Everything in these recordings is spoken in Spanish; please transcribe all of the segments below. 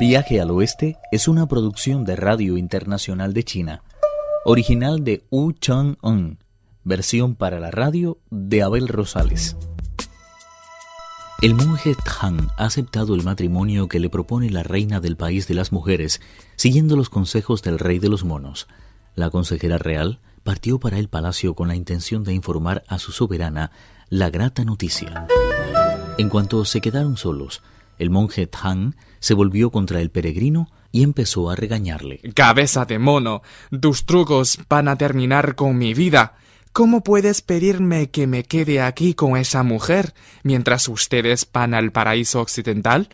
Viaje al Oeste es una producción de Radio Internacional de China, original de Wu Chang-un, versión para la radio de Abel Rosales. El monje Tang ha aceptado el matrimonio que le propone la reina del país de las mujeres, siguiendo los consejos del rey de los monos. La consejera real partió para el palacio con la intención de informar a su soberana la grata noticia. En cuanto se quedaron solos, el monje Tang se volvió contra el peregrino y empezó a regañarle. Cabeza de mono, tus trucos van a terminar con mi vida. ¿Cómo puedes pedirme que me quede aquí con esa mujer mientras ustedes van al paraíso occidental?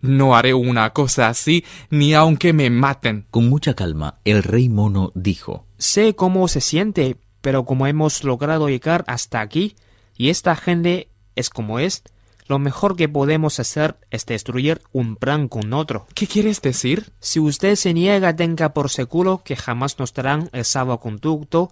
No haré una cosa así ni aunque me maten. Con mucha calma, el rey mono dijo Sé cómo se siente, pero como hemos logrado llegar hasta aquí, y esta gente es como es, lo mejor que podemos hacer es destruir un plan con otro. ¿Qué quieres decir? Si usted se niega, tenga por seguro que jamás nos darán el salvoconducto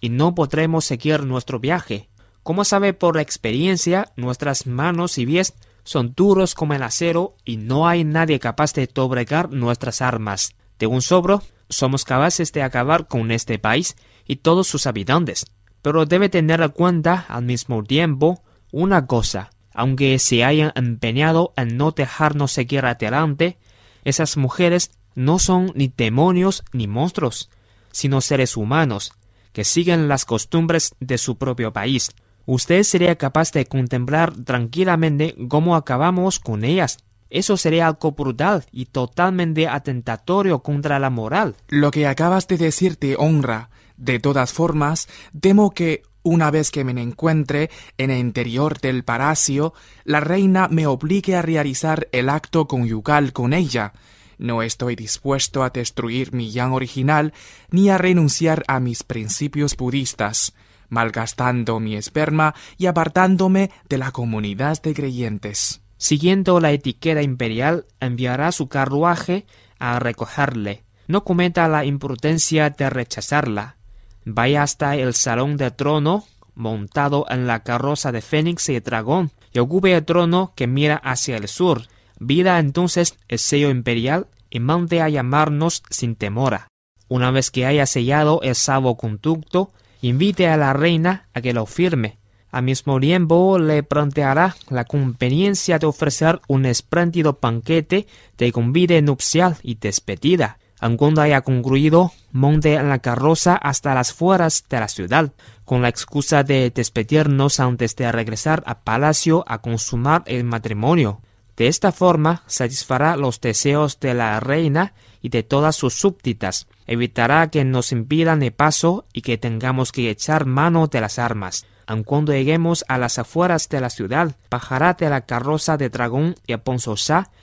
y no podremos seguir nuestro viaje. Como sabe por experiencia, nuestras manos y pies son duros como el acero y no hay nadie capaz de doblegar nuestras armas. De un sobro, somos capaces de acabar con este país y todos sus habitantes. Pero debe tener en cuenta al mismo tiempo una cosa aunque se hayan empeñado en no dejarnos seguir adelante, esas mujeres no son ni demonios ni monstruos, sino seres humanos, que siguen las costumbres de su propio país. Usted sería capaz de contemplar tranquilamente cómo acabamos con ellas. Eso sería algo brutal y totalmente atentatorio contra la moral. Lo que acabas de decir te honra. De todas formas, temo que una vez que me encuentre en el interior del palacio, la reina me obligue a realizar el acto conyugal con ella. No estoy dispuesto a destruir mi yang original ni a renunciar a mis principios budistas, malgastando mi esperma y apartándome de la comunidad de creyentes. Siguiendo la etiqueta imperial, enviará su carruaje a recogerle. No cometa la imprudencia de rechazarla vaya hasta el salón de trono montado en la carroza de Fénix y Dragón, y ocupe el trono que mira hacia el sur. Vida entonces el sello imperial y mande a llamarnos sin temora. Una vez que haya sellado el conducto, invite a la reina a que lo firme. Al mismo tiempo le planteará la conveniencia de ofrecer un espléndido banquete de convite nupcial y despedida cuando haya concluido, monte en la carroza hasta las fueras de la ciudad, con la excusa de despedirnos antes de regresar al palacio a consumar el matrimonio. De esta forma satisfará los deseos de la reina y de todas sus súbditas, evitará que nos impidan el paso y que tengamos que echar mano de las armas. Aun cuando lleguemos a las afueras de la ciudad, bajará de la carroza de dragón y Alfonso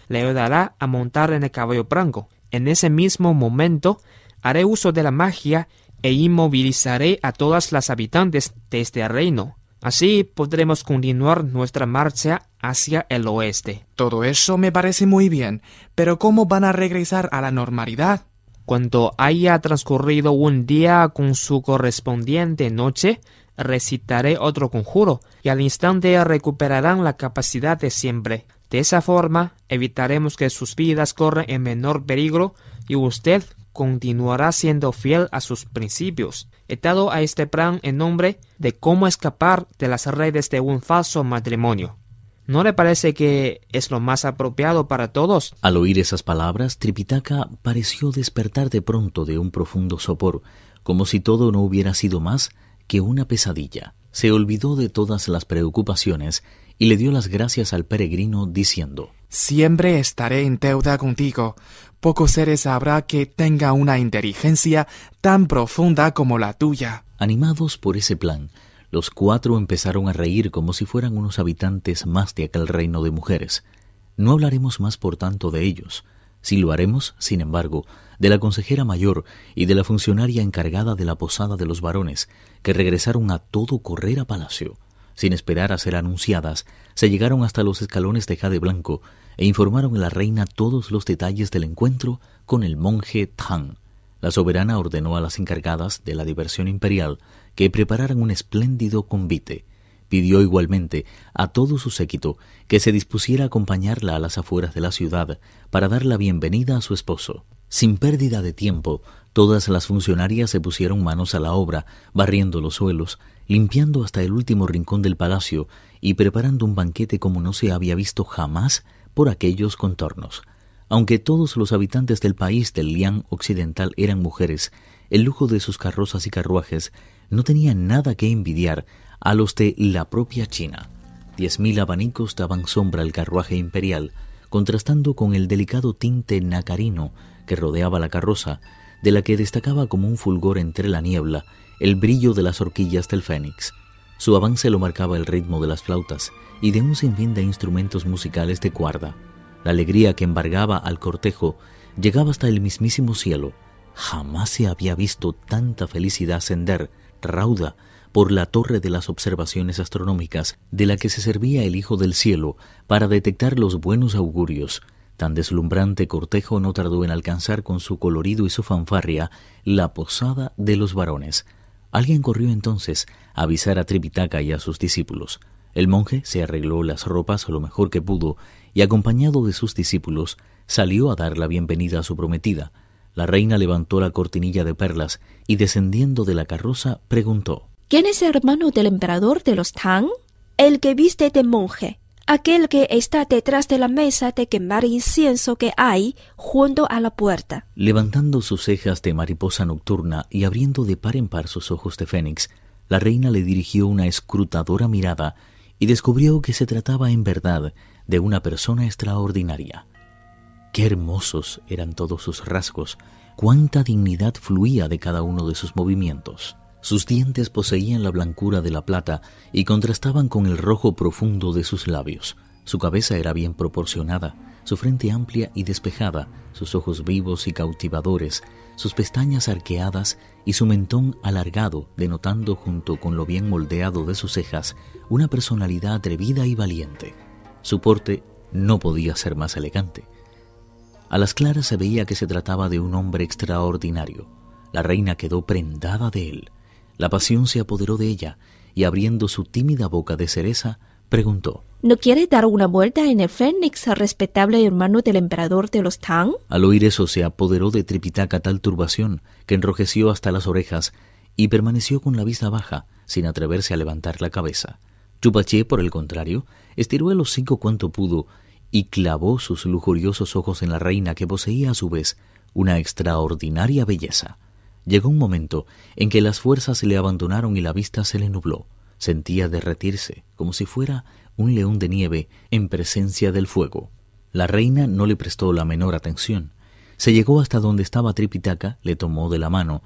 le ayudará a montar en el caballo blanco en ese mismo momento haré uso de la magia e inmovilizaré a todas las habitantes de este reino. Así podremos continuar nuestra marcha hacia el oeste. Todo eso me parece muy bien, pero ¿cómo van a regresar a la normalidad? Cuando haya transcurrido un día con su correspondiente noche, recitaré otro conjuro, y al instante recuperarán la capacidad de siempre. De esa forma evitaremos que sus vidas corran en menor peligro y usted continuará siendo fiel a sus principios. He dado a este plan en nombre de cómo escapar de las redes de un falso matrimonio. ¿No le parece que es lo más apropiado para todos? Al oír esas palabras, Tripitaka pareció despertar de pronto de un profundo sopor, como si todo no hubiera sido más que una pesadilla. Se olvidó de todas las preocupaciones y le dio las gracias al peregrino diciendo Siempre estaré en deuda contigo. Pocos seres habrá que tenga una inteligencia tan profunda como la tuya. Animados por ese plan, los cuatro empezaron a reír como si fueran unos habitantes más de aquel reino de mujeres. No hablaremos más por tanto de ellos. Sí lo haremos, sin embargo, de la consejera mayor y de la funcionaria encargada de la posada de los varones, que regresaron a todo correr a palacio. Sin esperar a ser anunciadas, se llegaron hasta los escalones de jade blanco e informaron a la reina todos los detalles del encuentro con el monje Tang. La soberana ordenó a las encargadas de la diversión imperial que prepararan un espléndido convite. Pidió igualmente a todo su séquito que se dispusiera a acompañarla a las afueras de la ciudad para dar la bienvenida a su esposo. Sin pérdida de tiempo, todas las funcionarias se pusieron manos a la obra, barriendo los suelos, limpiando hasta el último rincón del palacio y preparando un banquete como no se había visto jamás por aquellos contornos. Aunque todos los habitantes del país del Liang occidental eran mujeres, el lujo de sus carrozas y carruajes no tenía nada que envidiar a los de la propia China. Diez mil abanicos daban sombra al carruaje imperial, contrastando con el delicado tinte nacarino que rodeaba la carroza, de la que destacaba como un fulgor entre la niebla el brillo de las horquillas del fénix. Su avance lo marcaba el ritmo de las flautas y de un sinfín de instrumentos musicales de cuerda. La alegría que embargaba al cortejo llegaba hasta el mismísimo cielo. Jamás se había visto tanta felicidad ascender, rauda, por la torre de las observaciones astronómicas de la que se servía el Hijo del Cielo para detectar los buenos augurios. Tan deslumbrante cortejo no tardó en alcanzar con su colorido y su fanfarria la posada de los varones. Alguien corrió entonces a avisar a Tripitaka y a sus discípulos. El monje se arregló las ropas lo mejor que pudo y, acompañado de sus discípulos, salió a dar la bienvenida a su prometida. La reina levantó la cortinilla de perlas y, descendiendo de la carroza, preguntó ¿Quién es hermano del emperador de los Tang? El que viste de monje aquel que está detrás de la mesa de quemar incienso que hay junto a la puerta. Levantando sus cejas de mariposa nocturna y abriendo de par en par sus ojos de fénix, la reina le dirigió una escrutadora mirada y descubrió que se trataba en verdad de una persona extraordinaria. Qué hermosos eran todos sus rasgos, cuánta dignidad fluía de cada uno de sus movimientos. Sus dientes poseían la blancura de la plata y contrastaban con el rojo profundo de sus labios. Su cabeza era bien proporcionada, su frente amplia y despejada, sus ojos vivos y cautivadores, sus pestañas arqueadas y su mentón alargado, denotando junto con lo bien moldeado de sus cejas una personalidad atrevida y valiente. Su porte no podía ser más elegante. A las claras se veía que se trataba de un hombre extraordinario. La reina quedó prendada de él. La pasión se apoderó de ella y abriendo su tímida boca de cereza, preguntó ¿No quiere dar una vuelta en el Fénix al respetable hermano del emperador de los Tang? Al oír eso se apoderó de Tripitaka tal turbación que enrojeció hasta las orejas y permaneció con la vista baja, sin atreverse a levantar la cabeza. Chupaché, por el contrario, estiró el hocico cuanto pudo y clavó sus lujuriosos ojos en la reina que poseía a su vez una extraordinaria belleza. Llegó un momento en que las fuerzas le abandonaron y la vista se le nubló. Sentía derretirse, como si fuera un león de nieve en presencia del fuego. La reina no le prestó la menor atención. Se llegó hasta donde estaba Tripitaka, le tomó de la mano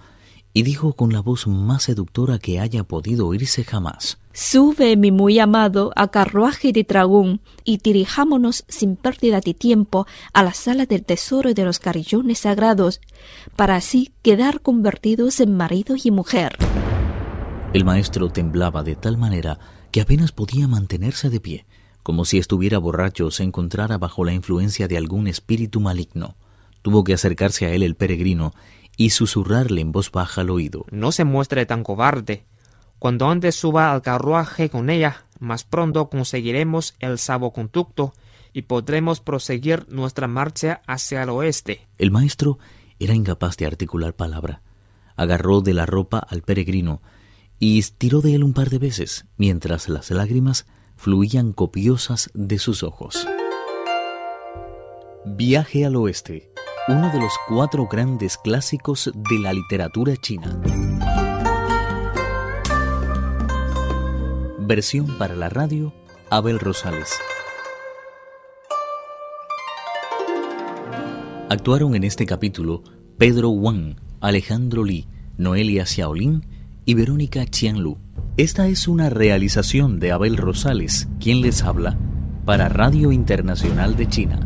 y dijo con la voz más seductora que haya podido oírse jamás. Sube, mi muy amado, a carruaje de dragón y dirijámonos sin pérdida de tiempo a la sala del tesoro de los carillones sagrados, para así quedar convertidos en marido y mujer. El maestro temblaba de tal manera que apenas podía mantenerse de pie, como si estuviera borracho o se encontrara bajo la influencia de algún espíritu maligno. Tuvo que acercarse a él el peregrino y susurrarle en voz baja al oído. No se muestre tan cobarde. Cuando antes suba al carruaje con ella, más pronto conseguiremos el saboconducto y podremos proseguir nuestra marcha hacia el oeste. El maestro era incapaz de articular palabra. Agarró de la ropa al peregrino y estiró de él un par de veces, mientras las lágrimas fluían copiosas de sus ojos. Viaje al oeste uno de los cuatro grandes clásicos de la literatura china. Versión para la radio, Abel Rosales. Actuaron en este capítulo Pedro Wang, Alejandro Li, Noelia Xiaolin y Verónica Qianlu. Esta es una realización de Abel Rosales, quien les habla, para Radio Internacional de China.